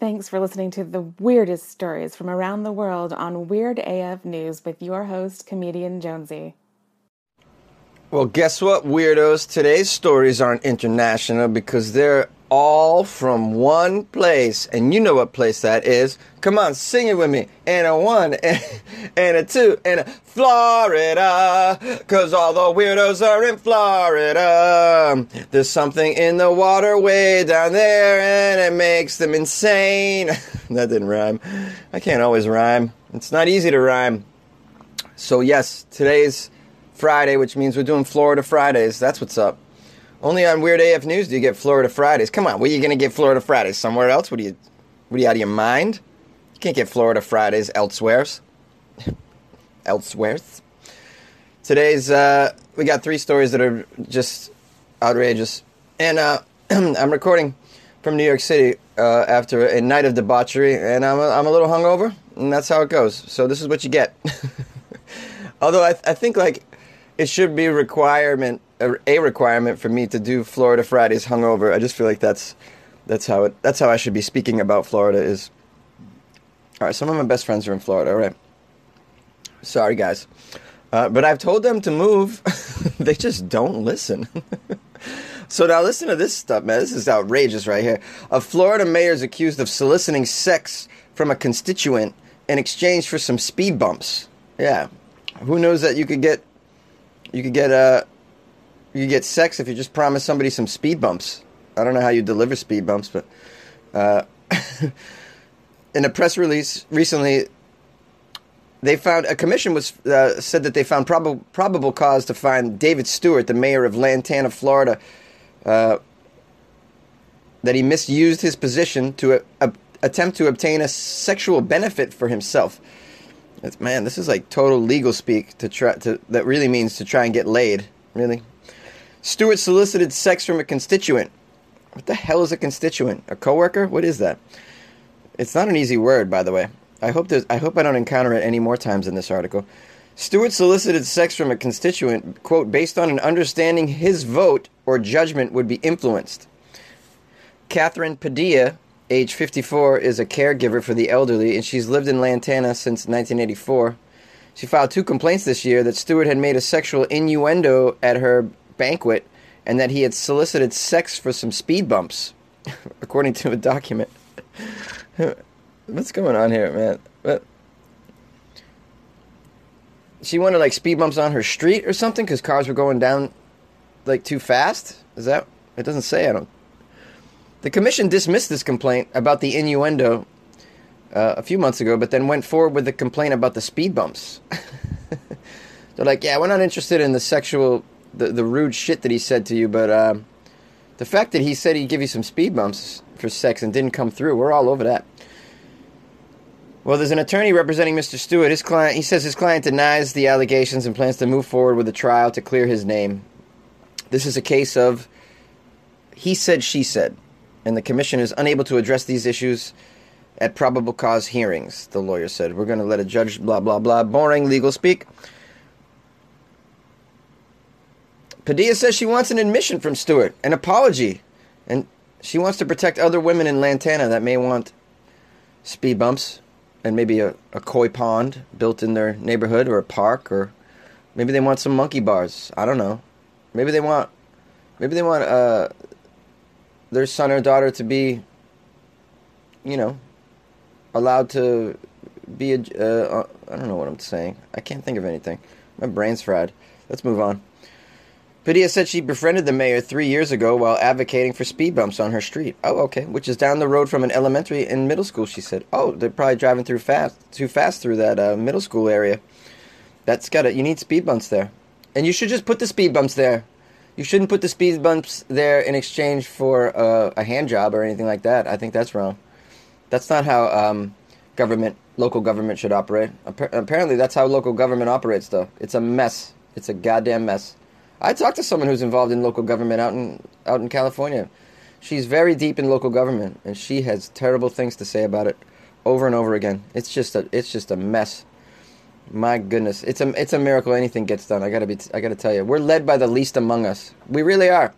thanks for listening to the weirdest stories from around the world on Weird AF News with your host, comedian Jonesy. Well, guess what, weirdos? Today's stories aren't international because they're all from one place. And you know what place that is. Come on, sing it with me. And a one, and a two, and a Florida. Cause all the weirdos are in Florida. There's something in the water way down there, and it makes them insane. that didn't rhyme. I can't always rhyme. It's not easy to rhyme. So, yes, today's Friday, which means we're doing Florida Fridays. That's what's up. Only on Weird AF News do you get Florida Fridays. Come on, where are you going to get Florida Fridays? Somewhere else? What are you, what are you out of your mind? You can't get Florida Fridays elsewheres. elsewheres. Today's, uh, we got three stories that are just outrageous. And uh, I'm recording from New York City uh, after a night of debauchery, and I'm a, I'm a little hungover, and that's how it goes. So this is what you get. Although I, I think like it should be requirement a requirement for me to do Florida Fridays hungover. I just feel like that's that's how it that's how I should be speaking about Florida is. All right, some of my best friends are in Florida. All right, sorry guys, uh, but I've told them to move. they just don't listen. so now listen to this stuff, man. This is outrageous right here. A Florida mayor is accused of soliciting sex from a constituent in exchange for some speed bumps. Yeah, who knows that you could get you could get uh, you get sex if you just promise somebody some speed bumps. I don't know how you deliver speed bumps, but uh, in a press release recently, they found a commission was uh, said that they found probable probable cause to find David Stewart, the mayor of Lantana, Florida, uh, that he misused his position to attempt to obtain a sexual benefit for himself. It's, man, this is like total legal speak to try to that really means to try and get laid. Really, Stewart solicited sex from a constituent. What the hell is a constituent? A coworker? What is that? It's not an easy word, by the way. I hope I hope I don't encounter it any more times in this article. Stewart solicited sex from a constituent, quote, based on an understanding his vote or judgment would be influenced. Catherine Padilla, age 54, is a caregiver for the elderly, and she's lived in Lantana since 1984. She filed two complaints this year that Stewart had made a sexual innuendo at her banquet and that he had solicited sex for some speed bumps, according to a document. What's going on here, man? What? She wanted like speed bumps on her street or something because cars were going down like too fast. Is that? It doesn't say. I don't. The commission dismissed this complaint about the innuendo uh, a few months ago, but then went forward with the complaint about the speed bumps. They're like, yeah, we're not interested in the sexual, the, the rude shit that he said to you, but uh, the fact that he said he'd give you some speed bumps for sex and didn't come through, we're all over that. Well, there's an attorney representing Mr. Stewart. His client, he says his client denies the allegations and plans to move forward with a trial to clear his name. This is a case of he said, she said, and the commission is unable to address these issues at probable cause hearings, the lawyer said. We're going to let a judge, blah, blah, blah. Boring legal speak. Padilla says she wants an admission from Stewart, an apology, and she wants to protect other women in Lantana that may want speed bumps and maybe a, a koi pond built in their neighborhood or a park or maybe they want some monkey bars. I don't know. Maybe they want maybe they want uh, their son or daughter to be you know allowed to be a. Uh, I don't know what I'm saying. I can't think of anything. My brain's fried. Let's move on. Padilla said she befriended the mayor three years ago while advocating for speed bumps on her street. Oh, okay, which is down the road from an elementary and middle school. She said, "Oh, they're probably driving through fast, too fast through that uh, middle school area. That's got it. You need speed bumps there, and you should just put the speed bumps there. You shouldn't put the speed bumps there in exchange for uh, a hand job or anything like that. I think that's wrong." That's not how um, government, local government should operate. apparently, that's how local government operates, though. It's a mess. It's a goddamn mess. I talked to someone who's involved in local government out in out in California. She's very deep in local government, and she has terrible things to say about it over and over again. It's just a it's just a mess. My goodness, it's a it's a miracle anything gets done. I gotta be I gotta tell you, we're led by the least among us. We really are.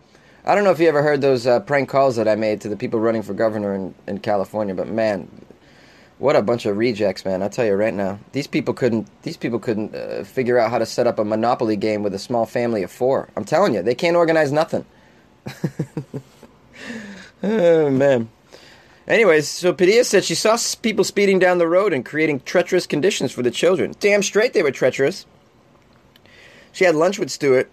I don't know if you ever heard those uh, prank calls that I made to the people running for governor in, in California, but man, what a bunch of rejects, man! I tell you right now, these people couldn't. These people couldn't uh, figure out how to set up a monopoly game with a small family of four. I'm telling you, they can't organize nothing. oh man. Anyways, so Padilla said she saw people speeding down the road and creating treacherous conditions for the children. Damn straight they were treacherous. She had lunch with Stewart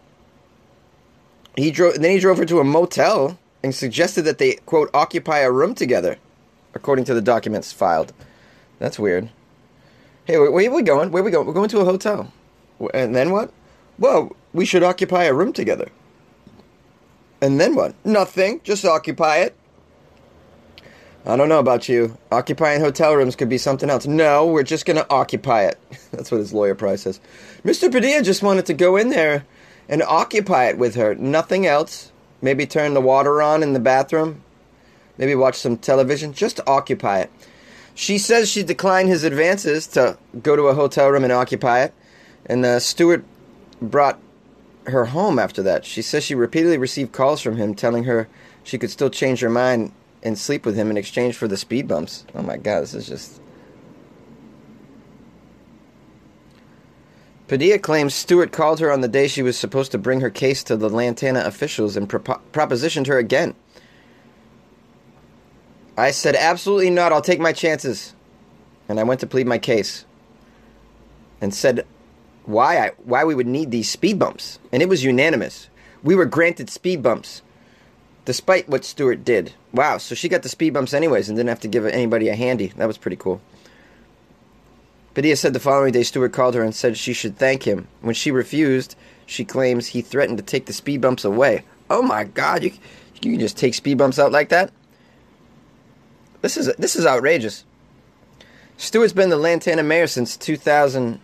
he drove. Then he drove her to a motel and suggested that they quote occupy a room together, according to the documents filed. That's weird. Hey, where, are we going? Where are we going? We're going to a hotel. And then what? Well, we should occupy a room together. And then what? Nothing. Just occupy it. I don't know about you. Occupying hotel rooms could be something else. No, we're just going to occupy it. That's what his lawyer Price says. Mr. Padilla just wanted to go in there and occupy it with her. Nothing else. Maybe turn the water on in the bathroom. Maybe watch some television. Just occupy it. She says she declined his advances to go to a hotel room and occupy it. And uh, Stewart brought her home after that. She says she repeatedly received calls from him telling her she could still change her mind and sleep with him in exchange for the speed bumps. Oh my god, this is just Padilla claims Stewart called her on the day she was supposed to bring her case to the Lantana officials and pro- propositioned her again. I said, absolutely not, I'll take my chances. And I went to plead my case. And said why I, why we would need these speed bumps. And it was unanimous. We were granted speed bumps, despite what Stewart did. Wow, so she got the speed bumps anyways and didn't have to give anybody a handy. That was pretty cool. Padilla said the following day Stewart called her and said she should thank him. When she refused, she claims he threatened to take the speed bumps away. Oh my God, you, you can just take speed bumps out like that? This is this is outrageous. Stewart's been the Lantana mayor since 2000.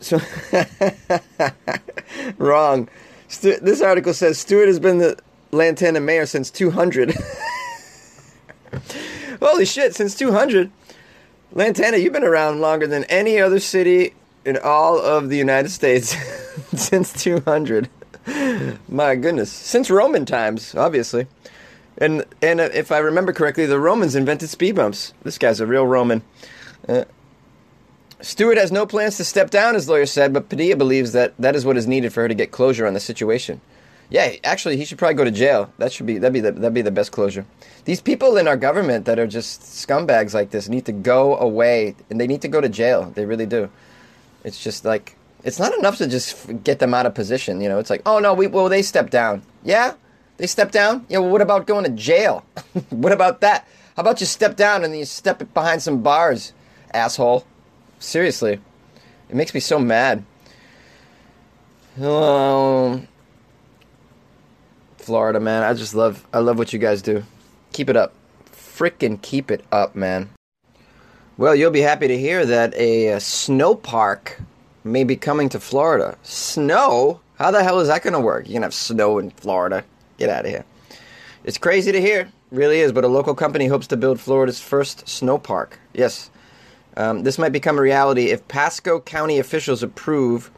So wrong. Stu- this article says Stewart has been the Lantana mayor since 200. Holy shit, since 200. Lantana, you've been around longer than any other city in all of the United States since 200. My goodness, since Roman times, obviously. And and if I remember correctly, the Romans invented speed bumps. This guy's a real Roman. Uh, Stewart has no plans to step down, his lawyer said, but Padilla believes that that is what is needed for her to get closure on the situation. Yeah, actually, he should probably go to jail. That should be that'd be the, that'd be the best closure. These people in our government that are just scumbags like this need to go away, and they need to go to jail. They really do. It's just like it's not enough to just get them out of position. You know, it's like, oh no, we well they stepped down. Yeah, they step down. Yeah, well, what about going to jail? what about that? How about you step down and then you step behind some bars, asshole? Seriously, it makes me so mad. Um, Florida, man. I just love I love what you guys do. Keep it up. Frickin' keep it up, man. Well, you'll be happy to hear that a, a snow park may be coming to Florida. Snow? How the hell is that going to work? You can have snow in Florida. Get out of here. It's crazy to hear, really is, but a local company hopes to build Florida's first snow park. Yes. Um, this might become a reality if Pasco County officials approve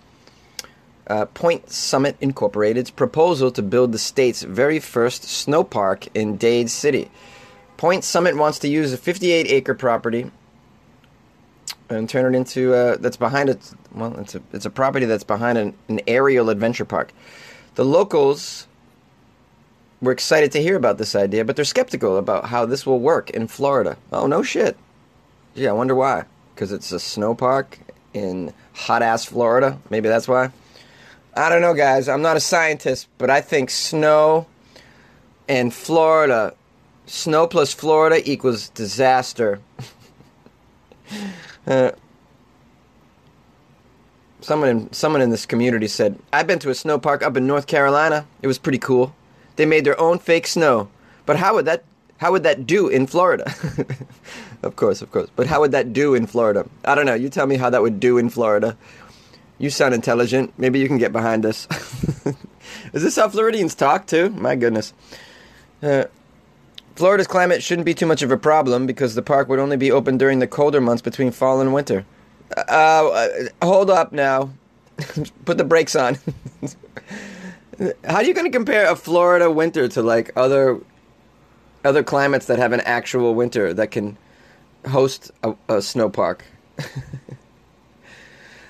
uh, Point Summit Incorporated's proposal to build the state's very first snow park in Dade City. Point Summit wants to use a 58 acre property and turn it into uh, that's behind it. Well, it's a it's a property that's behind an, an aerial adventure park. The locals were excited to hear about this idea, but they're skeptical about how this will work in Florida. Oh no shit. Yeah, I wonder why. Because it's a snow park in hot ass Florida. Maybe that's why. I don't know, guys. I'm not a scientist, but I think snow and Florida, snow plus Florida equals disaster. uh, someone in someone in this community said, "I've been to a snow park up in North Carolina. It was pretty cool. They made their own fake snow. But how would that how would that do in Florida?" of course, of course. But how would that do in Florida? I don't know. You tell me how that would do in Florida. You sound intelligent. Maybe you can get behind this. Is this how Floridians talk too? My goodness. Uh, Florida's climate shouldn't be too much of a problem because the park would only be open during the colder months between fall and winter. Uh, uh, hold up now. Put the brakes on. How are you going to compare a Florida winter to like other other climates that have an actual winter that can host a, a snow park?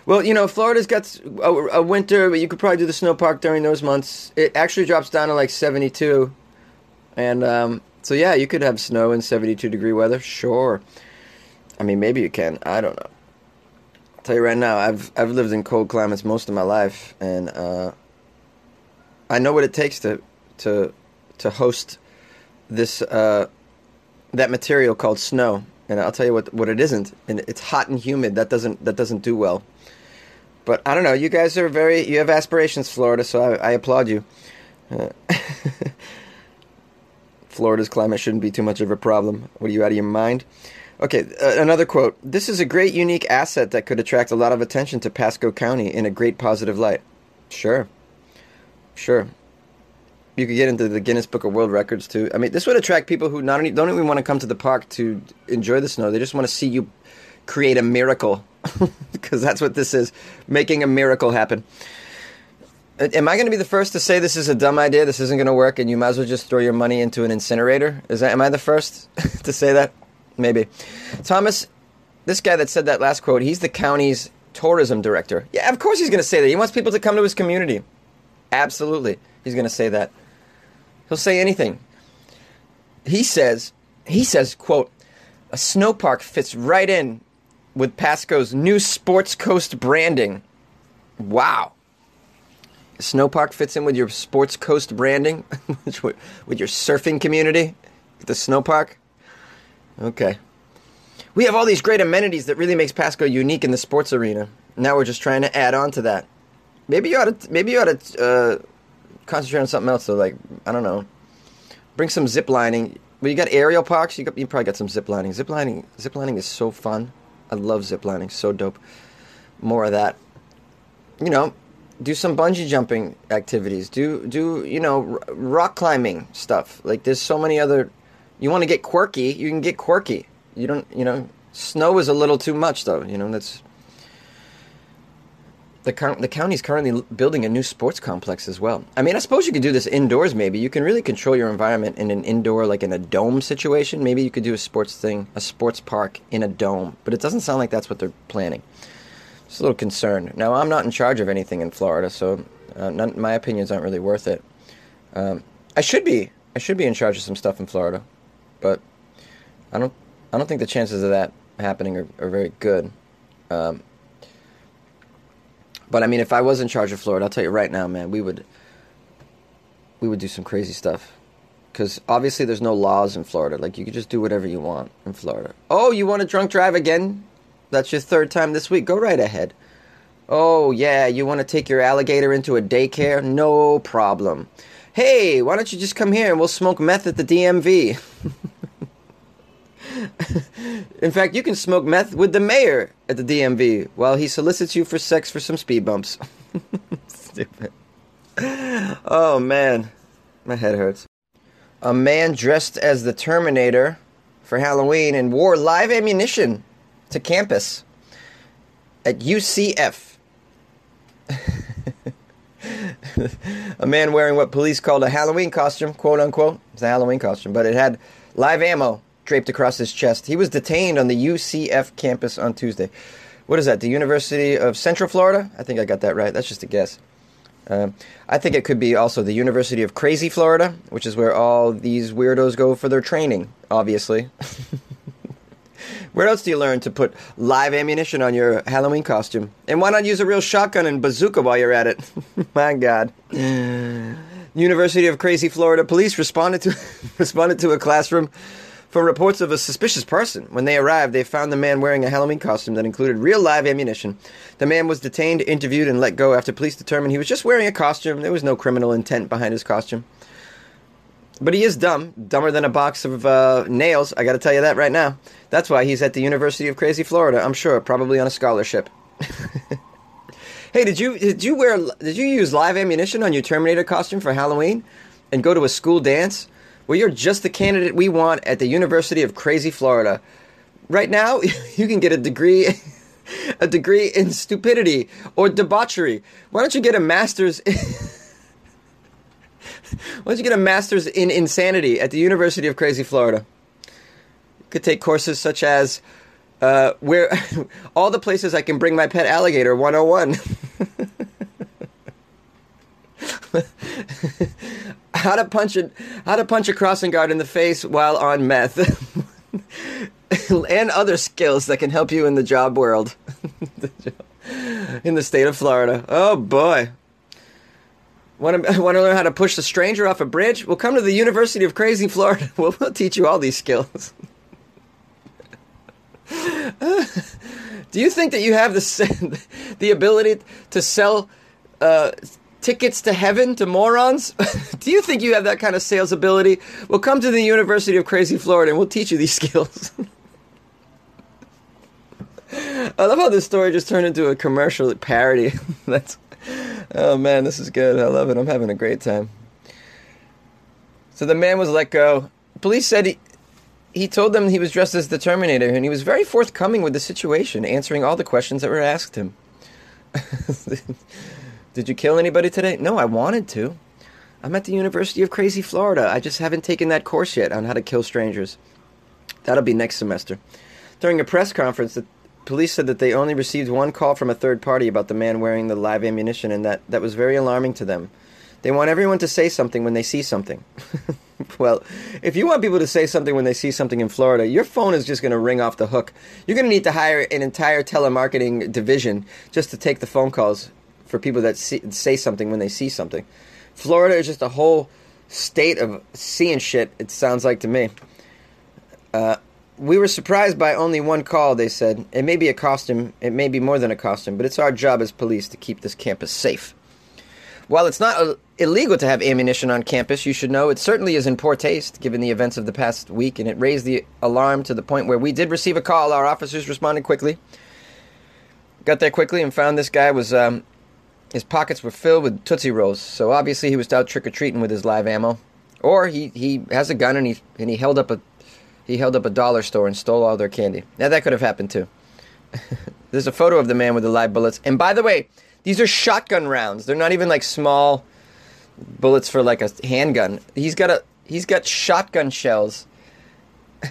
well, you know, Florida's got a, a, winter, but you could probably do the snow park during those months. It actually drops down to like 72. And um, so, yeah, you could have snow in 72 degree weather. Sure. I mean, maybe you can. I don't know. I'll tell you right now, I've I've lived in cold climates most of my life, and uh, I know what it takes to to to host this uh, that material called snow. And I'll tell you what what it isn't. And it's hot and humid. That doesn't that doesn't do well. But I don't know. You guys are very you have aspirations, Florida. So I, I applaud you. Uh, Florida's climate shouldn't be too much of a problem. What are you out of your mind? Okay, uh, another quote. This is a great, unique asset that could attract a lot of attention to Pasco County in a great positive light. Sure. Sure. You could get into the Guinness Book of World Records too. I mean, this would attract people who not only don't even want to come to the park to enjoy the snow, they just want to see you create a miracle. Because that's what this is making a miracle happen. Am I going to be the first to say this is a dumb idea? This isn't going to work, and you might as well just throw your money into an incinerator? Is that? Am I the first to say that? Maybe. Thomas, this guy that said that last quote, he's the county's tourism director. Yeah, of course he's going to say that. He wants people to come to his community. Absolutely. He's going to say that. He'll say anything. He says, he says, quote, a snow park fits right in with Pasco's new Sports Coast branding. Wow. A snow park fits in with your Sports Coast branding, with your surfing community, the snow park. Okay. We have all these great amenities that really makes Pasco unique in the sports arena. Now we're just trying to add on to that. Maybe you ought to. Maybe you ought to uh, concentrate on something else. So, like, I don't know, bring some zip lining. Well, you got aerial parks. You, got, you probably got some zip lining. Zip lining. Zip lining is so fun. I love zip lining. So dope. More of that. You know, do some bungee jumping activities. Do do you know rock climbing stuff. Like there's so many other you want to get quirky, you can get quirky. You don't, you know, snow is a little too much though. You know, that's the the county's currently building a new sports complex as well. I mean, I suppose you could do this indoors. Maybe you can really control your environment in an indoor, like in a dome situation. Maybe you could do a sports thing, a sports park in a dome. But it doesn't sound like that's what they're planning. Just a little concerned. Now, I'm not in charge of anything in Florida, so uh, none, my opinions aren't really worth it. Um, I should be. I should be in charge of some stuff in Florida but I don't I don't think the chances of that happening are, are very good. Um, but I mean, if I was in charge of Florida, I'll tell you right now, man, we would we would do some crazy stuff. Because obviously, there's no laws in Florida. Like you could just do whatever you want in Florida. Oh, you want to drunk drive again? That's your third time this week. Go right ahead. Oh yeah, you want to take your alligator into a daycare? No problem. Hey, why don't you just come here and we'll smoke meth at the DMV? In fact, you can smoke meth with the mayor at the DMV while he solicits you for sex for some speed bumps. Stupid. Oh man, my head hurts. A man dressed as the Terminator for Halloween and wore live ammunition to campus at UCF. a man wearing what police called a Halloween costume, quote unquote. It's a Halloween costume, but it had live ammo draped across his chest. He was detained on the UCF campus on Tuesday. What is that? The University of Central Florida? I think I got that right. That's just a guess. Uh, I think it could be also the University of Crazy Florida, which is where all these weirdos go for their training, obviously. Where else do you learn to put live ammunition on your Halloween costume? And why not use a real shotgun and bazooka while you're at it? My God. University of Crazy Florida police responded to responded to a classroom for reports of a suspicious person. When they arrived, they found the man wearing a Halloween costume that included real live ammunition. The man was detained, interviewed, and let go after police determined he was just wearing a costume. There was no criminal intent behind his costume. But he is dumb, dumber than a box of uh, nails. I got to tell you that right now. That's why he's at the University of Crazy Florida. I'm sure, probably on a scholarship. hey, did you did you wear did you use live ammunition on your Terminator costume for Halloween, and go to a school dance? Well, you're just the candidate we want at the University of Crazy Florida. Right now, you can get a degree. a degree in stupidity or debauchery. Why don't you get a master's Why don't you get a master's in insanity at the University of Crazy Florida? You could take courses such as uh, where all the places I can bring my pet alligator 101. How to punch a how to punch a crossing guard in the face while on meth. and other skills that can help you in the job world in the state of Florida. Oh boy. Want to, want to learn how to push a stranger off a bridge? Well, come to the University of Crazy Florida. We'll, we'll teach you all these skills. Do you think that you have the the ability to sell uh, tickets to heaven to morons? Do you think you have that kind of sales ability? Well, come to the University of Crazy Florida and we'll teach you these skills. I love how this story just turned into a commercial parody. That's oh man, this is good. I love it. I'm having a great time. So the man was let go. Police said he he told them he was dressed as the Terminator, and he was very forthcoming with the situation, answering all the questions that were asked him. Did you kill anybody today? No, I wanted to. I'm at the University of Crazy Florida. I just haven't taken that course yet on how to kill strangers. That'll be next semester. During a press conference, the police said that they only received one call from a third party about the man wearing the live ammunition, and that that was very alarming to them. They want everyone to say something when they see something. well, if you want people to say something when they see something in Florida, your phone is just going to ring off the hook. You're going to need to hire an entire telemarketing division just to take the phone calls for people that see, say something when they see something. Florida is just a whole state of seeing shit, it sounds like to me. Uh, we were surprised by only one call, they said. It may be a costume, it may be more than a costume, but it's our job as police to keep this campus safe. While it's not uh, illegal to have ammunition on campus, you should know it certainly is in poor taste given the events of the past week, and it raised the alarm to the point where we did receive a call. Our officers responded quickly. Got there quickly and found this guy was um, his pockets were filled with Tootsie Rolls, so obviously he was out trick or treating with his live ammo. Or he, he has a gun and he and he held up a he held up a dollar store and stole all their candy. Now that could have happened too. There's a photo of the man with the live bullets. And by the way, these are shotgun rounds. They're not even like small bullets for like a handgun. He's got a he's got shotgun shells. I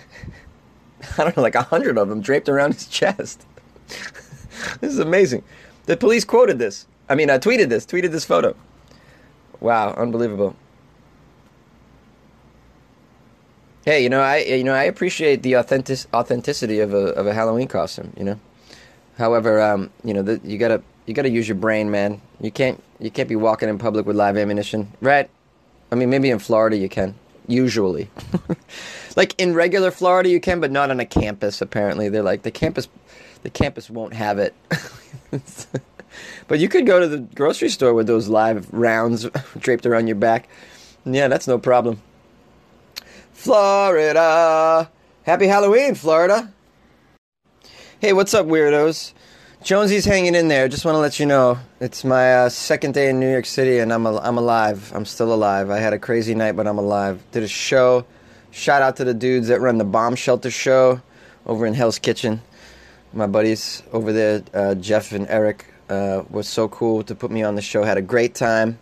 don't know, like a hundred of them draped around his chest. this is amazing. The police quoted this. I mean, I tweeted this. Tweeted this photo. Wow, unbelievable. Hey, you know, I you know I appreciate the authentic authenticity of a of a Halloween costume. You know, however, um, you know, the, you gotta you got to use your brain, man. You can't you can't be walking in public with live ammunition, right? I mean, maybe in Florida you can. Usually, like in regular Florida you can, but not on a campus. Apparently, they're like the campus, the campus won't have it. but you could go to the grocery store with those live rounds draped around your back. Yeah, that's no problem. Florida, happy Halloween, Florida. Hey, what's up, weirdos? Jonesy's hanging in there. Just want to let you know it's my uh, second day in New York City, and I'm a, I'm alive. I'm still alive. I had a crazy night, but I'm alive. Did a show. Shout out to the dudes that run the bomb shelter show over in Hell's Kitchen. My buddies over there, uh, Jeff and Eric, uh, was so cool to put me on the show. Had a great time.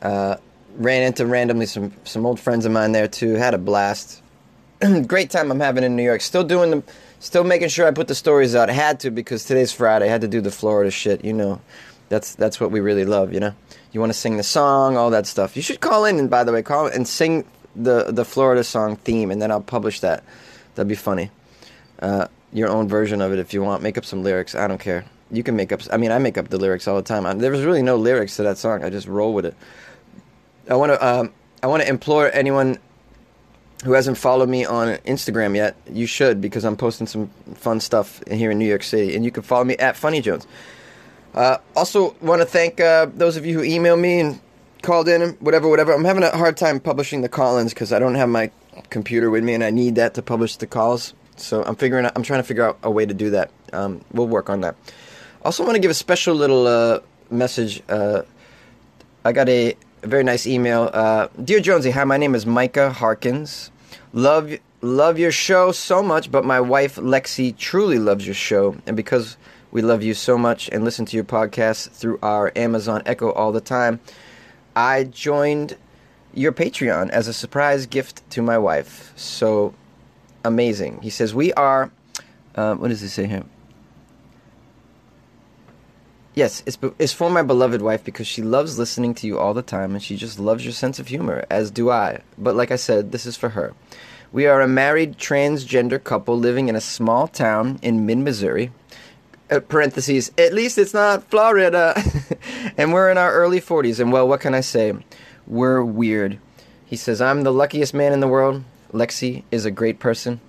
Uh, ran into randomly some some old friends of mine there too. Had a blast. great time I'm having in New York. Still doing the Still making sure I put the stories out. Had to because today's Friday. I had to do the Florida shit. You know, that's that's what we really love. You know, you want to sing the song, all that stuff. You should call in and by the way, call and sing the the Florida song theme, and then I'll publish that. That'd be funny. Uh, your own version of it if you want. Make up some lyrics. I don't care. You can make up. I mean, I make up the lyrics all the time. I, there was really no lyrics to that song. I just roll with it. I want to. Um, I want to implore anyone who hasn't followed me on Instagram yet, you should because I'm posting some fun stuff here in New York City, and you can follow me at Funny Jones. Uh, also, want to thank uh, those of you who emailed me and called in and whatever, whatever. I'm having a hard time publishing the call-ins because I don't have my computer with me, and I need that to publish the calls. So I'm figuring, out, I'm trying to figure out a way to do that. Um, we'll work on that. Also, want to give a special little uh, message. Uh, I got a, very nice email. Uh, Dear Jonesy, hi, my name is Micah Harkins. Love love your show so much, but my wife Lexi truly loves your show, and because we love you so much and listen to your podcast through our Amazon Echo all the time, I joined your Patreon as a surprise gift to my wife. So amazing. He says, We are, uh, what does he say here? Yes, it's, it's for my beloved wife because she loves listening to you all the time and she just loves your sense of humor, as do I. But like I said, this is for her. We are a married transgender couple living in a small town in mid Missouri. Uh, parentheses, at least it's not Florida. and we're in our early 40s. And well, what can I say? We're weird. He says, I'm the luckiest man in the world. Lexi is a great person.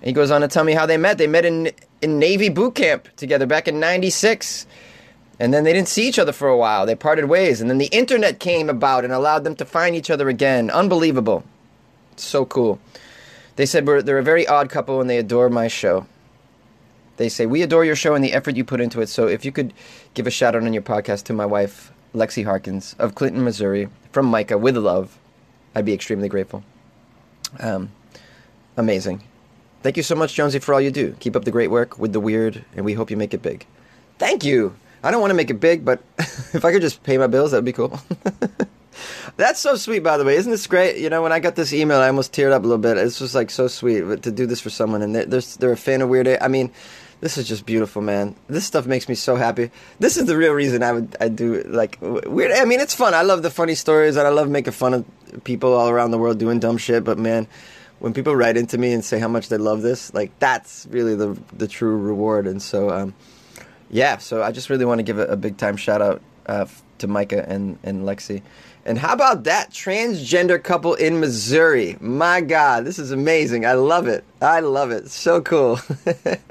And he goes on to tell me how they met. They met in, in Navy boot camp together back in 96. And then they didn't see each other for a while. They parted ways. And then the internet came about and allowed them to find each other again. Unbelievable. So cool. They said they're a very odd couple and they adore my show. They say, We adore your show and the effort you put into it. So if you could give a shout out on your podcast to my wife, Lexi Harkins of Clinton, Missouri, from Micah with love, I'd be extremely grateful. Um, amazing. Thank you so much, Jonesy, for all you do. Keep up the great work with the weird, and we hope you make it big. Thank you. I don't want to make it big, but if I could just pay my bills, that would be cool. That's so sweet, by the way. Isn't this great? You know, when I got this email, I almost teared up a little bit. It's just like so sweet to do this for someone, and they're, they're a fan of Weird. A- I mean, this is just beautiful, man. This stuff makes me so happy. This is the real reason I would I do like weird. I mean, it's fun. I love the funny stories, and I love making fun of people all around the world doing dumb shit. But man, when people write into me and say how much they love this, like that's really the the true reward. And so, um, yeah. So I just really want to give a, a big time shout out uh, to Micah and and Lexi. And how about that transgender couple in Missouri? My God, this is amazing. I love it. I love it. So cool.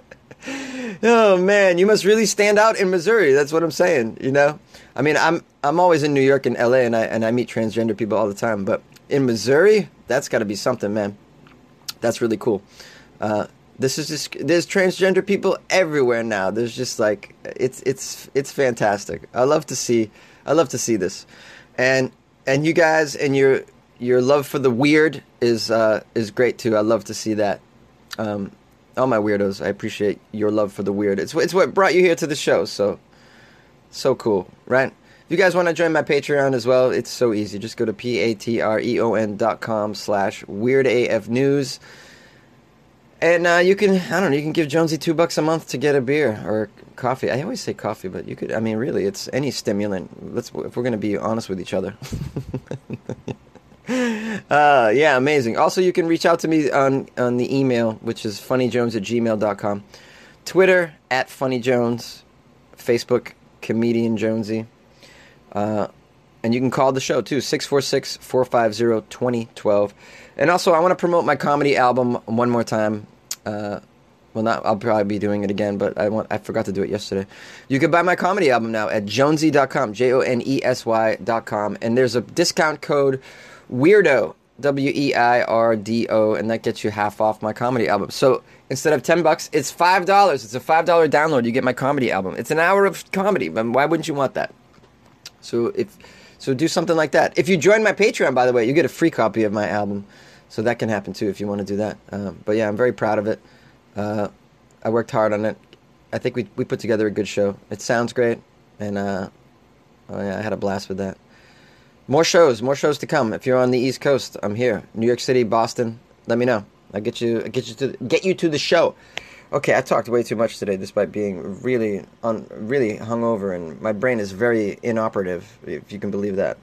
oh man, you must really stand out in Missouri. That's what I'm saying. You know, I mean, I'm I'm always in New York and L.A. and I and I meet transgender people all the time, but in Missouri, that's got to be something, man. That's really cool. Uh, this is just there's transgender people everywhere now. There's just like it's it's it's fantastic. I love to see I love to see this, and and you guys and your your love for the weird is uh, is great too. I love to see that. Um, all my weirdos, I appreciate your love for the weird. It's it's what brought you here to the show. So so cool, right? If you guys want to join my Patreon as well, it's so easy. Just go to p a t r e o n dot com slash weird af news. And uh, you can, I don't know, you can give Jonesy two bucks a month to get a beer or coffee. I always say coffee, but you could, I mean, really, it's any stimulant. Let's, if we're going to be honest with each other. uh, yeah, amazing. Also, you can reach out to me on, on the email, which is funnyjones at gmail.com. Twitter, at funnyjones. Facebook, comedian Jonesy. Uh, and you can call the show too, 646 450 2012. And also, I want to promote my comedy album one more time. Uh, well, not. I'll probably be doing it again, but I want. I forgot to do it yesterday. You can buy my comedy album now at jonesy.com, j o n e s y.com, and there's a discount code weirdo w e i r d o, and that gets you half off my comedy album. So instead of ten bucks, it's five dollars. It's a five dollar download. You get my comedy album. It's an hour of comedy. Why wouldn't you want that? So if so, do something like that. If you join my Patreon, by the way, you get a free copy of my album. So that can happen too if you want to do that. Um, but yeah, I'm very proud of it. Uh, I worked hard on it. I think we we put together a good show. It sounds great, and uh, oh yeah, I had a blast with that. More shows, more shows to come. If you're on the East Coast, I'm here. New York City, Boston. Let me know. I get you. I get you to get you to the show. Okay, I talked way too much today, despite being really, un, really hungover, and my brain is very inoperative, if you can believe that.